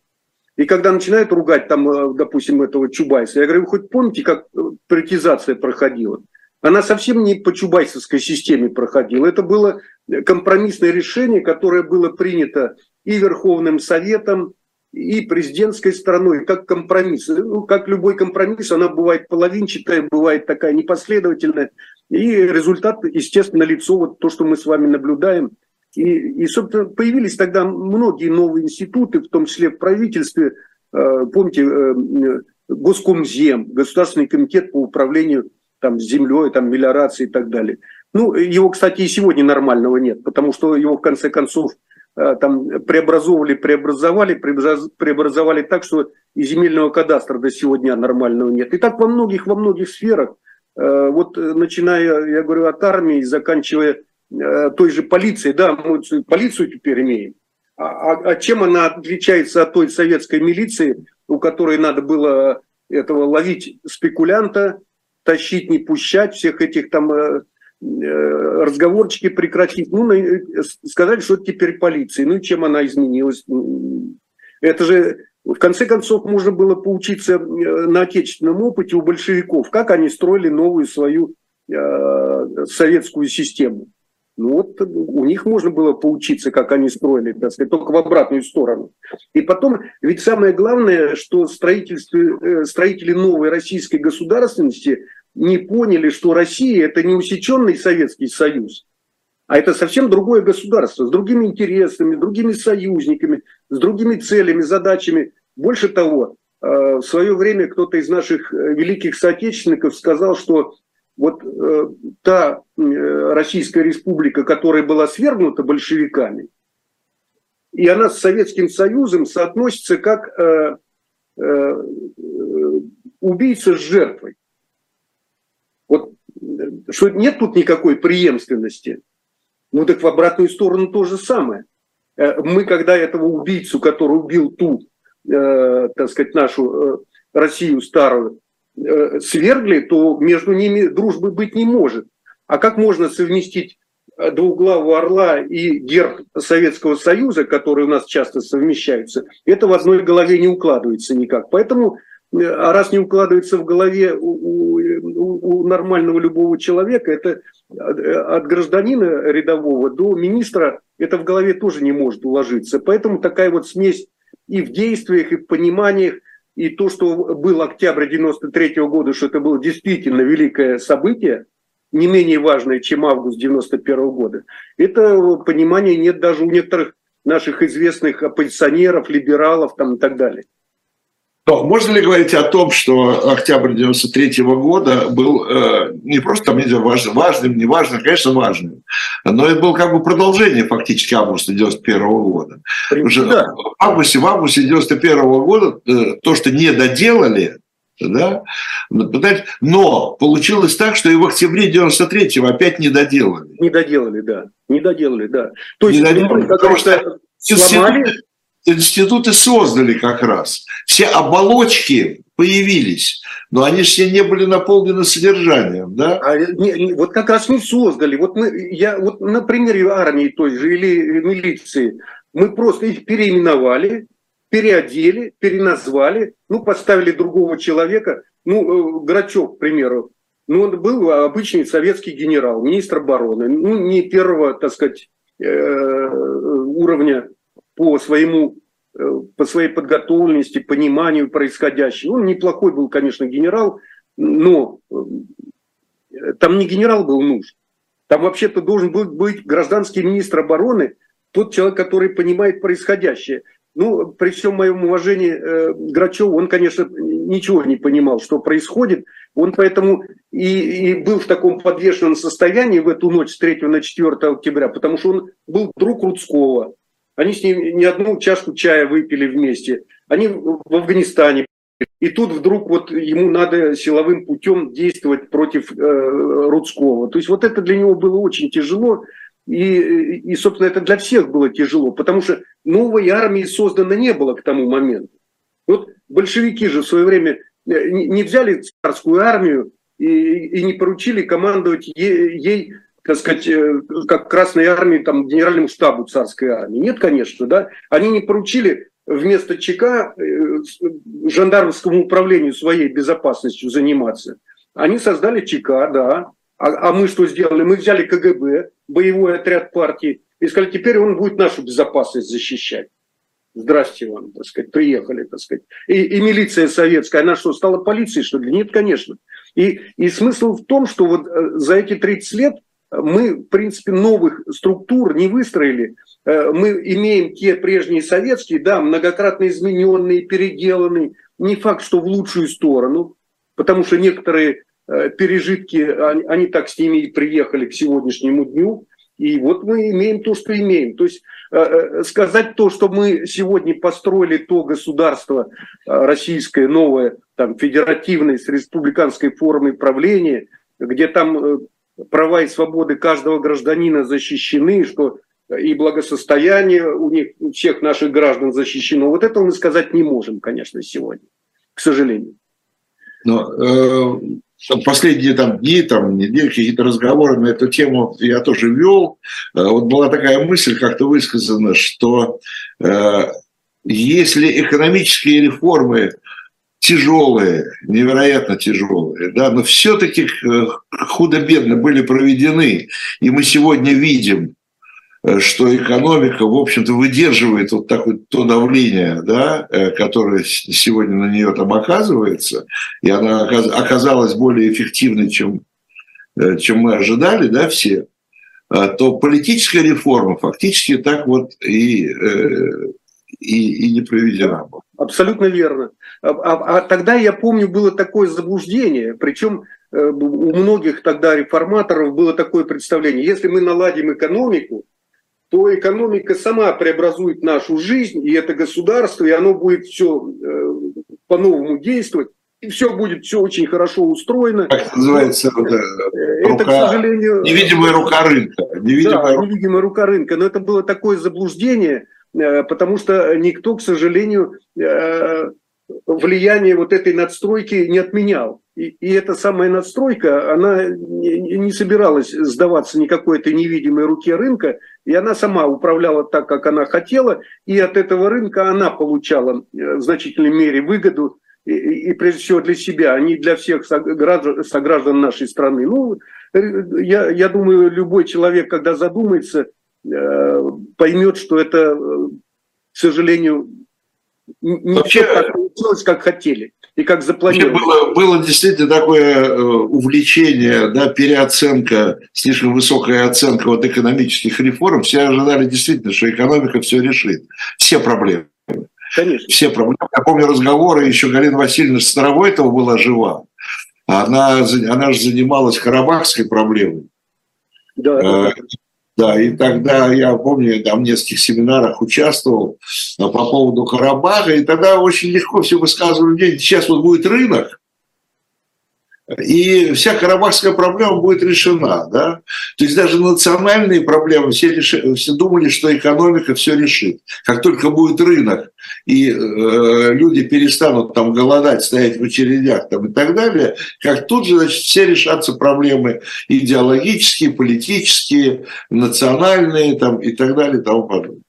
И когда начинают ругать там, допустим, этого Чубайса, я говорю, вы хоть помните, как приватизация проходила? Она совсем не по чубайсовской системе проходила. Это было компромиссное решение, которое было принято и Верховным Советом, и президентской стороной, как компромисс. Ну, как любой компромисс, она бывает половинчатая, бывает такая непоследовательная. И результат, естественно, лицо, вот то, что мы с вами наблюдаем. И, и, собственно, появились тогда многие новые институты, в том числе в правительстве. Э, помните, э, Госкомзем, Государственный комитет по управлению там, землей, там, мелиорацией и так далее. Ну, его, кстати, и сегодня нормального нет, потому что его, в конце концов, Э, там преобразовывали, преобразовали, преобразовали так, что и земельного кадастра до сегодня нормального нет. И так во многих, во многих сферах, э, вот э, начиная, я говорю, от армии, заканчивая той же полицией, да, мы полицию теперь имеем. А, а, а чем она отличается от той советской милиции, у которой надо было этого ловить спекулянта, тащить, не пущать, всех этих там Э, разговорчики прекратить. Ну, сказали, что это теперь полиция. Ну, чем она изменилась? Это же, в конце концов, можно было поучиться э, на отечественном опыте у большевиков, как они строили новую свою э, советскую систему. Ну вот у них можно было поучиться, как они строили, так сказать, только в обратную сторону. И потом, ведь самое главное, что строительство, строители новой российской государственности не поняли, что Россия это не усеченный Советский Союз, а это совсем другое государство с другими интересами, другими союзниками, с другими целями, задачами. Больше того, в свое время кто-то из наших великих соотечественников сказал, что вот та Российская Республика, которая была свергнута большевиками, и она с Советским Союзом соотносится как убийца с жертвой. Вот что нет тут никакой преемственности. Ну так в обратную сторону то же самое. Э, мы, когда этого убийцу, который убил ту, э, так сказать, нашу э, Россию старую, э, свергли, то между ними дружбы быть не может. А как можно совместить э, двуглавого орла и герб Советского Союза, которые у нас часто совмещаются, это в одной голове не укладывается никак. Поэтому а раз не укладывается в голове у, у, у нормального любого человека, это от гражданина рядового до министра, это в голове тоже не может уложиться. Поэтому такая вот смесь и в действиях, и в пониманиях, и то, что был октябрь 93 -го года, что это было действительно великое событие, не менее важное, чем август 91 -го года, это понимание нет даже у некоторых наших известных оппозиционеров, либералов там, и так далее. Но можно ли говорить о том, что октябрь 93 года был э, не просто там, важным, важным, не важным, конечно, важным, но и был как бы продолжение фактически августа 91 года. Уже да. в августе, в августе 91 года э, то, что не доделали, да, но получилось так, что и в октябре 93-го опять не доделали. Не доделали, да. Не доделали, да. То есть, не доделали, потому что сломали, институты создали как раз. Все оболочки появились, но они все не были наполнены содержанием, да? А, не, вот как раз не создали. Вот мы, я вот на примере армии той же или милиции, мы просто их переименовали, переодели, переназвали, ну, поставили другого человека, ну, э, Грачев, к примеру, ну, он был обычный советский генерал, министр обороны, ну, не первого, так сказать, э, уровня по своему э, по своей подготовленности, пониманию происходящего. Он неплохой был, конечно, генерал, но э, там не генерал был нужен. Там вообще-то должен был быть гражданский министр обороны, тот человек, который понимает происходящее. Ну, при всем моем уважении э, Грачеву, он, конечно, ничего не понимал, что происходит. Он поэтому и, и был в таком подвешенном состоянии в эту ночь с 3 на 4 октября, потому что он был друг Рудского, они с ним не одну чашку чая выпили вместе. Они в Афганистане. И тут вдруг вот ему надо силовым путем действовать против э, Рудского. То есть вот это для него было очень тяжело. И, и, собственно, это для всех было тяжело, потому что новой армии создано не было к тому моменту. Вот большевики же в свое время э, не взяли царскую армию и, и не поручили командовать ей так сказать, э, как Красной Армии, там, Генеральному штабу царской армии. Нет, конечно, да. Они не поручили вместо ЧК э, жандармскому управлению своей безопасностью заниматься. Они создали ЧК, да. А, а мы что сделали? Мы взяли КГБ, боевой отряд партии, и сказали, теперь он будет нашу безопасность защищать. Здрасте вам, так сказать, приехали, так сказать. И, и милиция советская, она что, стала полицией, что ли? Нет, конечно. И, и смысл в том, что вот э, за эти 30 лет мы, в принципе, новых структур не выстроили. Э, мы имеем те прежние советские, да, многократно измененные, переделанные. Не факт, что в лучшую сторону, потому что некоторые э, пережитки, они, так с ними и приехали к сегодняшнему дню. И вот мы имеем то, что имеем. То есть э, сказать то, что мы сегодня построили то государство российское, новое, там, федеративное, с республиканской формой правления, где там права и свободы каждого гражданина защищены, что и благосостояние у них, у всех наших граждан защищено. Вот этого мы сказать не можем, конечно, сегодня, к сожалению. Но э, последние там дни, там недели, какие-то разговоры на эту тему я тоже вел. Э, вот была такая мысль как-то высказана, что э, если экономические реформы тяжелые, невероятно тяжелые, да, но все-таки э, худо-бедно были проведены. И мы сегодня видим, э, что экономика, в общем-то, выдерживает вот такое то давление, да, э, которое сегодня на нее там оказывается, и она оказалась более эффективной, чем, чем мы ожидали, да, все, то политическая реформа фактически так вот и и, и не проведена была. Абсолютно верно. А, а, а тогда, я помню, было такое заблуждение, причем э, у многих тогда реформаторов было такое представление, если мы наладим экономику, то экономика сама преобразует нашу жизнь, и это государство, и оно будет все э, по-новому действовать, и все будет все очень хорошо устроено. Как это называется? Это, это рука, к сожалению... Невидимая рука рынка. Невидимая, да, невидимая рука рынка. Но это было такое заблуждение, э, потому что никто, к сожалению, влияние вот этой надстройки не отменял. И, и эта самая надстройка, она не, собиралась сдаваться никакой этой невидимой руке рынка, и она сама управляла так, как она хотела, и от этого рынка она получала э, в значительной мере выгоду, и, и прежде всего для себя, а не для всех сограждан, сограждан нашей страны. Ну, э, я, я думаю, любой человек, когда задумается, э, поймет, что это, к сожалению, не Вообще, все так получилось, как хотели и как запланировали. Было, было действительно такое э, увлечение, да, переоценка, слишком высокая оценка вот экономических реформ. Все ожидали действительно, что экономика все решит. Все проблемы. Конечно. Все проблемы. Я помню разговоры, еще Галина Васильевна Старовойтова была жива. Она, она же занималась карабахской проблемой. Да, э, да, и тогда я помню, я там в нескольких семинарах участвовал э, по поводу Карабаха, и тогда очень легко все высказывали сейчас вот будет рынок, и вся карабахская проблема будет решена. Да? То есть даже национальные проблемы, все, реш... все думали, что экономика все решит. Как только будет рынок, и э, люди перестанут там голодать, стоять в очередях там, и так далее, как тут же значит, все решатся проблемы идеологические, политические, национальные там, и так далее и тому подобное.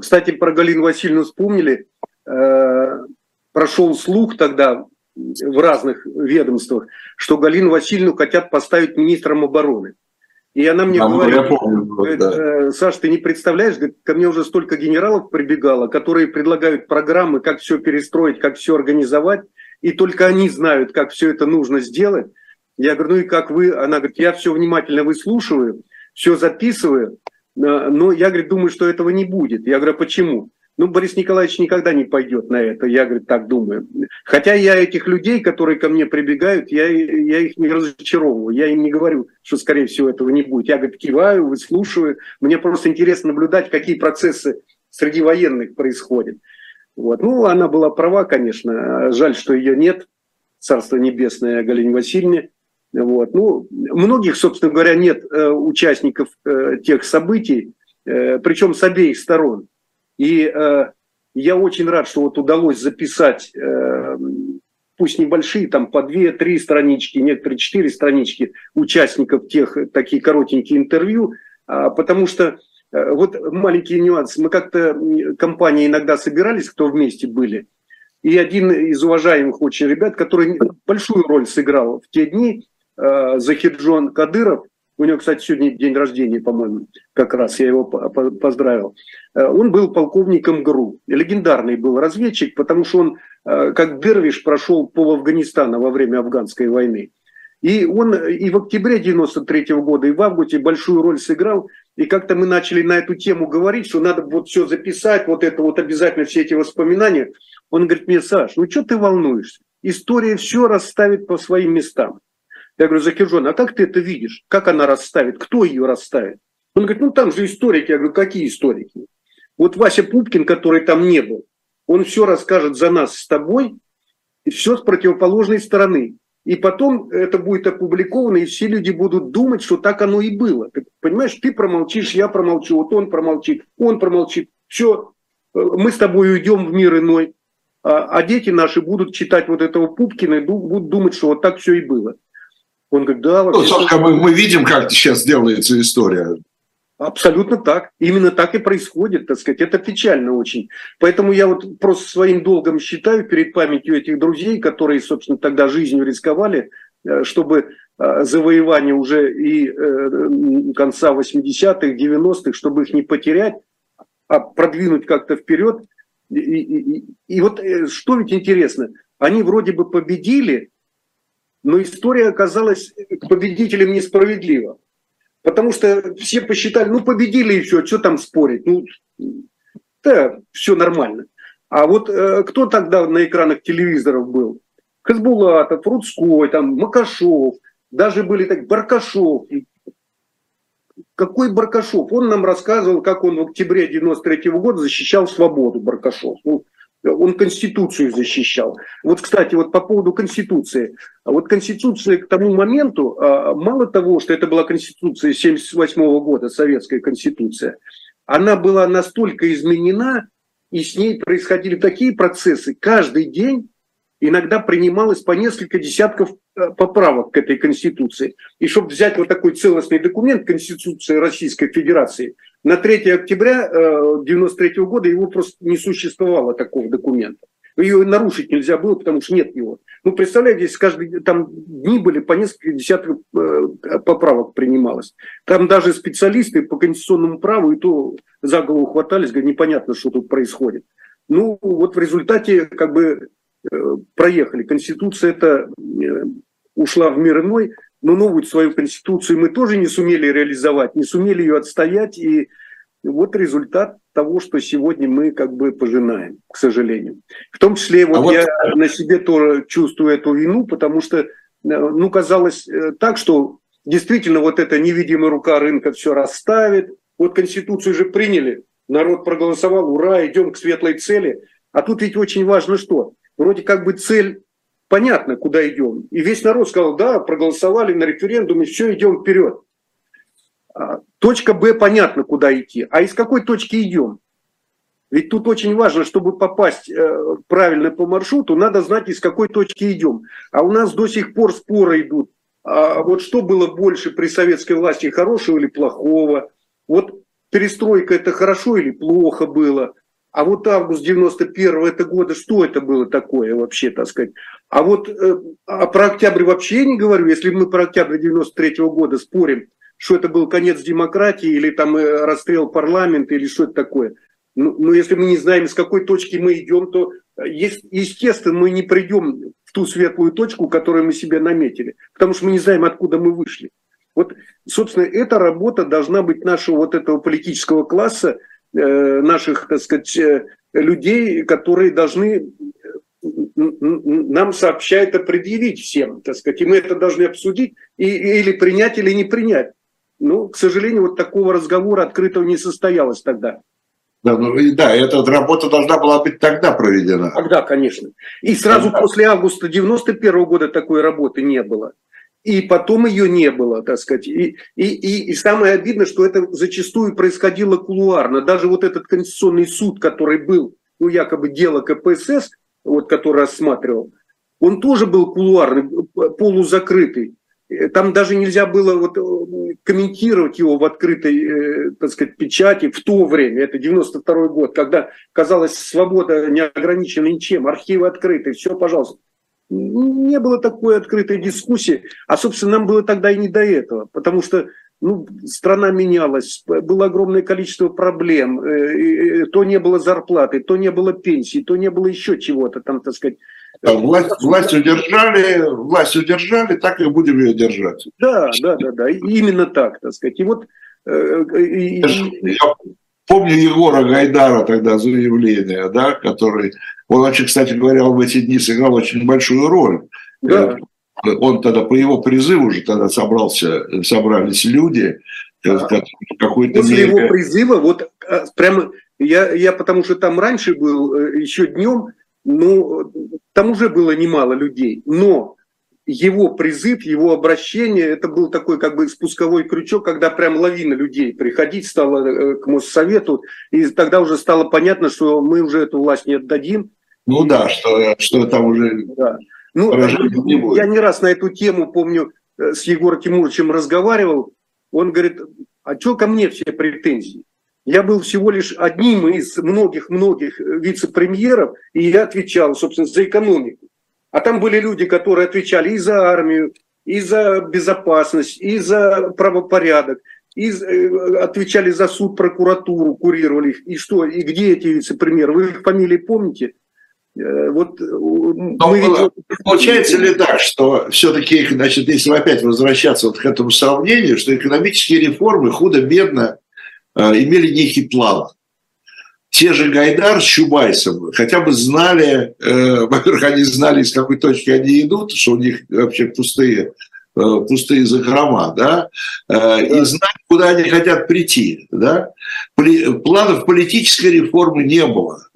Кстати, про Галину Васильевну вспомнили. Э, прошел слух тогда в разных ведомствах, что Галину Васильевну хотят поставить министром обороны. И она мне говорит, помню, говорит да. «Э, Саш, ты не представляешь, ко мне уже столько генералов прибегало, которые предлагают программы, как все перестроить, как все организовать, и только они знают, как все это нужно сделать. Я говорю, ну и как вы? Она говорит, я все внимательно выслушиваю, все записываю, но я, говорит, думаю, что этого не будет. Я говорю, «А почему? Ну, Борис Николаевич никогда не пойдет на это, я, говорит, так думаю. Хотя я этих людей, которые ко мне прибегают, я, я их не разочаровываю. Я им не говорю, что, скорее всего, этого не будет. Я, говорит, киваю, выслушиваю. Мне просто интересно наблюдать, какие процессы среди военных происходят. Вот. Ну, она была права, конечно. Жаль, что ее нет. Царство небесное Галине Васильевне. Вот. Ну, многих, собственно говоря, нет э, участников э, тех событий, э, причем с обеих сторон. И э, я очень рад, что вот удалось записать, э, пусть небольшие, там по две-три странички, некоторые четыре странички участников тех, такие коротенькие интервью, э, потому что э, вот маленький нюанс. Мы как-то, компания иногда собирались, кто вместе были, и один из уважаемых очень ребят, который большую роль сыграл в те дни, э, Захиджон Кадыров, у него, кстати, сегодня день рождения, по-моему, как раз я его поздравил. Э, он был полковником ГРУ. Легендарный был разведчик, потому что он, э, как Дервиш, прошел пол Афганистана во время афганской войны. И он и в октябре 93 -го года, и в августе большую роль сыграл. И как-то мы начали на эту тему говорить, что надо вот все записать, вот это вот обязательно все эти воспоминания. Он говорит мне, Саш, ну что ты волнуешься? История все расставит по своим местам. Я говорю, Закиржон, а как ты это видишь? Как она расставит? Кто ее расставит? Он говорит, ну там же историки. Я говорю, какие историки? Вот Вася Пупкин, который там не был, он все расскажет за нас с тобой, и все с противоположной стороны. И потом это будет опубликовано, и все люди будут думать, что так оно и было. Ты понимаешь, ты промолчишь, я промолчу, вот он промолчит, он промолчит. Все, мы с тобой уйдем в мир иной. А, а дети наши будут читать вот этого Пупкина и будут думать, что вот так все и было. Он говорит, да. Ну, собственно, мы, мы видим, как сейчас делается история. Абсолютно так. Именно так и происходит, так сказать. Это печально очень. Поэтому я вот просто своим долгом считаю перед памятью этих друзей, которые, собственно, тогда жизнью рисковали, э, чтобы э, завоевание уже и э, конца 80-х, 90-х, чтобы их не потерять, а продвинуть как-то вперед. И, и, и, и вот что ведь интересно, они вроде бы победили, но история оказалась к победителям несправедлива. Потому что все посчитали, ну победили еще, что там спорить. Ну, да, все нормально. А вот э, кто тогда на экранах телевизоров был? Хасбулатов, Рудской, там, Макашов, даже были так, Баркашов. Какой Баркашов? Он нам рассказывал, как он в октябре 93 года защищал свободу Баркашов. Ну, он Конституцию защищал. Вот, кстати, вот по поводу Конституции. Вот Конституция к тому моменту, а, мало того, что это была Конституция 78 года, Советская Конституция, она была настолько изменена, и с ней происходили такие процессы. Каждый день иногда принималось по несколько десятков поправок к этой Конституции. И чтобы взять вот такой целостный документ Конституции Российской Федерации, на 3 октября 1993 э, года его просто не существовало такого документа. Ее нарушить нельзя было, потому что нет его. Ну, представляете, если каждый там дни были по несколько десятков э, поправок принималось. Там даже специалисты по конституционному праву и то за голову хватались, говорят, непонятно, что тут происходит. Ну, вот в результате как бы э, проехали. Конституция это э, ушла в мир иной, но новую свою конституцию мы тоже не сумели реализовать, не сумели ее отстоять, и вот результат того, что сегодня мы как бы пожинаем, к сожалению. В том числе вот, а вот... я на себе тоже чувствую эту вину, потому что, э, ну, казалось э, так, что действительно вот эта невидимая рука рынка все расставит. Вот Конституцию же приняли, народ проголосовал, ура, идем к светлой цели. А тут ведь очень важно что? Вроде как бы цель понятно, куда идем. И весь народ сказал, да, проголосовали на референдуме, все, идем вперед. А, точка Б понятно, куда идти. А из какой точки идем? Ведь тут очень важно, чтобы попасть э, правильно по маршруту, надо знать, из какой точки идем. А у нас до сих пор споры идут. А вот что было больше при советской власти, хорошего или плохого? Вот перестройка это хорошо или плохо было? А вот август 91 это года, что это было такое вообще, так сказать? А вот э, а про октябрь вообще не говорю. Если мы про октябрь 93 года спорим, что это был конец демократии или там э, расстрел парламента или что это такое. Ну, ну, если мы не знаем, с какой точки мы идем, то, э, естественно, мы не придем в ту светлую точку, которую мы себе наметили, потому что мы не знаем, откуда мы вышли. Вот, собственно, эта работа должна быть нашего вот этого политического класса, наших, так сказать, э, людей, которые должны нам сообщает, предъявить всем, так сказать, и мы это должны обсудить и, или принять, или не принять. Ну, к сожалению, вот такого разговора открытого не состоялось тогда. Да, ну, да, эта работа должна была быть тогда проведена. Тогда, конечно. И сразу тогда. после августа 91 года такой работы не было. И потом ее не было, так сказать. И, и, и, и самое обидное, что это зачастую происходило кулуарно. Даже вот этот конституционный суд, который был, ну, якобы дело КПСС, вот, который рассматривал, он тоже был кулуарный, полузакрытый. Э, там даже нельзя было вот э, комментировать его в открытой, э, так сказать, печати в то время, это 92 год, когда казалось свобода не ограничена ничем, архивы открыты, все, пожалуйста. Не было такой открытой дискуссии, а, собственно, нам было тогда и не до этого, потому что ну, страна менялась, было огромное количество проблем, то не было зарплаты, то не было пенсии, то не было еще чего-то там, так сказать, Власть, власть удержали, власть удержали, так и будем ее держать. Да, да, да, да, именно так, так сказать. И вот... Э, и, Я помню Егора Гайдара тогда заявление, да, который, он очень, кстати говоря, в эти дни сыграл очень большую роль. Да. Э, он тогда по его призыву уже тогда собрался, собрались люди, э, да. какой-то После мере... его призыва, вот прямо я, я потому что там раньше был, еще днем, ну, там уже было немало людей, но его призыв, его обращение, это был такой как бы спусковой крючок, когда прям лавина людей приходить стала э, к Моссовету, и тогда уже стало понятно, что мы уже эту власть не отдадим. Ну да, что, что там уже да. ну, не. Я не раз на эту тему, помню, э, с Егором Тимуровичем разговаривал, он говорит, а что ко мне все претензии? Я был всего лишь одним из многих-многих вице-премьеров, и я отвечал, собственно, за экономику. А там были люди, которые отвечали и за армию, и за безопасность, и за правопорядок, и э, отвечали за суд, прокуратуру, курировали их. И что, и где эти вице-премьеры? Вы их фамилии помните? Э, вот э, мы ведь... Получается ли так, что все-таки, значит, если опять возвращаться вот к этому сравнению, что экономические реформы худо-бедно имели некий план. Те же Гайдар с Чубайсом хотя бы знали, э, во-первых, они знали, из какой точки они идут, что у них вообще пустые э, пустые закрома, да, э, да, и знать, куда они хотят прийти, да. Планов политической реформы не было.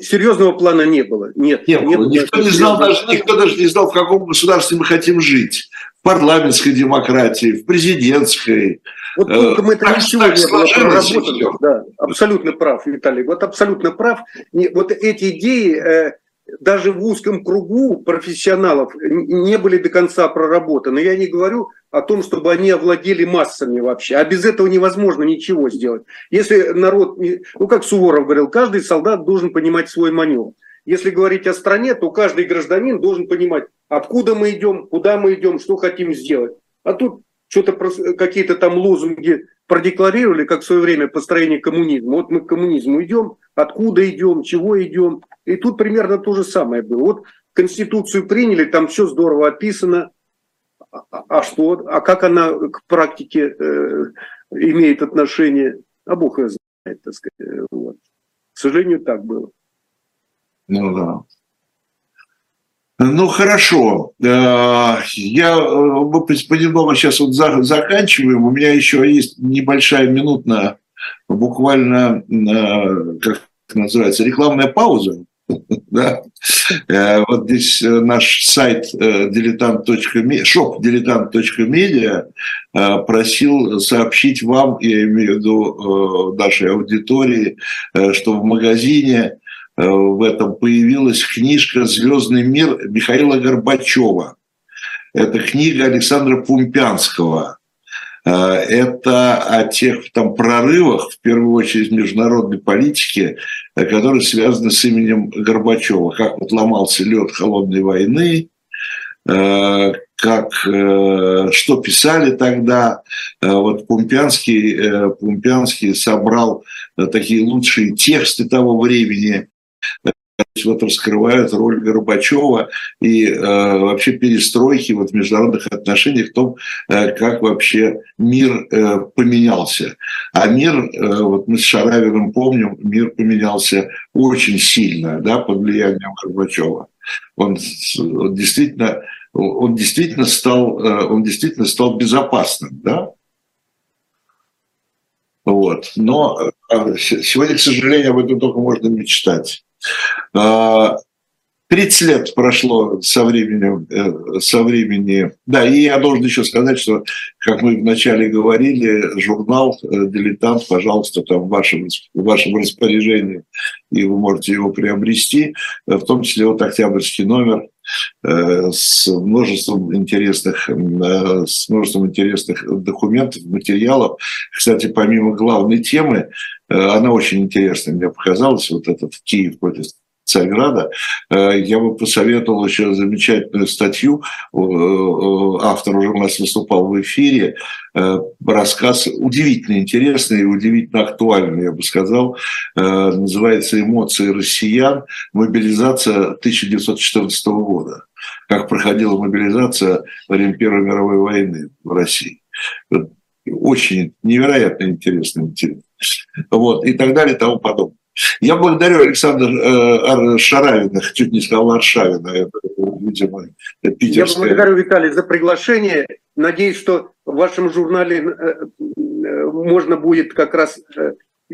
Серьезного плана не было, нет. Не, не было. Никто не знал даже, никто даже не знал, в каком государстве мы хотим жить. В парламентской демократии, в президентской, вот только мы это ничего не было проработано. Да, абсолютно прав, Виталий. Вот абсолютно прав. Вот эти идеи э, даже в узком кругу профессионалов не были до конца проработаны. Я не говорю о том, чтобы они овладели массами вообще. А без этого невозможно ничего сделать. Если народ, ну как Суворов говорил, каждый солдат должен понимать свой маневр. Если говорить о стране, то каждый гражданин должен понимать, откуда мы идем, куда мы идем, что хотим сделать. А тут что-то какие-то там лозунги продекларировали, как в свое время построение коммунизма. Вот мы к коммунизму идем, откуда идем, чего идем. И тут примерно то же самое было. Вот Конституцию приняли, там все здорово описано. А, а что? А как она к практике э, имеет отношение? А Бог ее знает, так сказать. Вот. К сожалению, так было. Ну да. Ну хорошо, э, я мы понемногу сейчас вот заканчиваем. У меня еще есть небольшая минутная, буквально, э, как называется, рекламная пауза. Да? Э, вот здесь наш сайт дилетант.медиа, шоп дилетант.медиа просил сообщить вам, я имею в виду нашей аудитории, что в магазине Э, в этом появилась книжка «Звездный мир» Михаила Горбачева. Это книга Александра Пумпянского. Э, это о тех там прорывах, в первую очередь, международной политике, э, которые связаны с именем Горбачева. Как вот ломался лед холодной войны, как, что писали тогда. Вот Пумпянский, Пумпянский собрал такие лучшие тексты того времени вот раскрывают роль Горбачева и э, вообще перестройки вот в международных отношениях, в том, э, как вообще мир э, поменялся. А мир, э, вот мы с Шаравиным помним, мир поменялся очень сильно, да, под влиянием Горбачева. Он, он действительно, он действительно стал, э, он действительно стал безопасным, да. Вот. Но э, сегодня, к сожалению, об этом только можно мечтать. 30 а, лет прошло со времени, э, со времени... Да, и я должен еще сказать, что, как мы вначале говорили, журнал э, «Дилетант», пожалуйста, там в вашем, в вашем распоряжении, и вы можете его приобрести, э, в том числе вот октябрьский номер с множеством интересных, с множеством интересных документов, материалов. Кстати, помимо главной темы, она очень интересная, мне показалась, вот этот Киев против Царьграда, э, я бы посоветовал еще замечательную статью, э, э, автор уже у нас выступал в эфире, рассказ удивительно интересный и удивительно актуальный, я бы сказал, называется «Эмоции россиян. Мобилизация 1914 года». Как проходила мобилизация во время Первой мировой войны в России. Очень невероятно интересный материал. Вот, и так далее и тому подобное. Я благодарю Александра э, Шаравина, чуть не сказал Аршавина, это, видимо, питерская. Я благодарю, Виталий, за приглашение. Надеюсь, что в вашем журнале э, э, можно будет как раз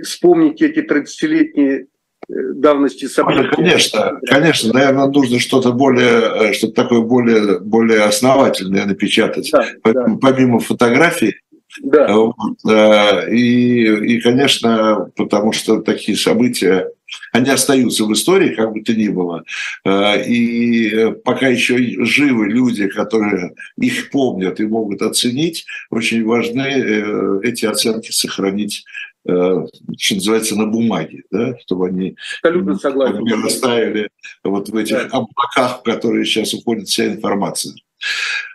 вспомнить эти 30-летние давности события. Конечно, конечно, наверное, нужно что-то более, что-то такое более, более основательное напечатать. Да, Поэтому, да. Помимо фотографий, да. Вот, э, и, и, конечно, потому что такие события, они остаются в истории, как бы то ни было. Э, и пока еще живы люди, которые их помнят и могут оценить, очень важны э, эти оценки сохранить что называется, на бумаге, да, чтобы они не растаяли вот в этих да. облаках, в которые сейчас уходит вся информация.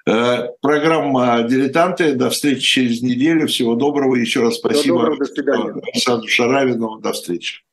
Э, программа «Дилетанты». До встречи через неделю. Всего доброго. Еще раз спасибо Всего доброго, до свидания. Александру Шаравину. До встречи.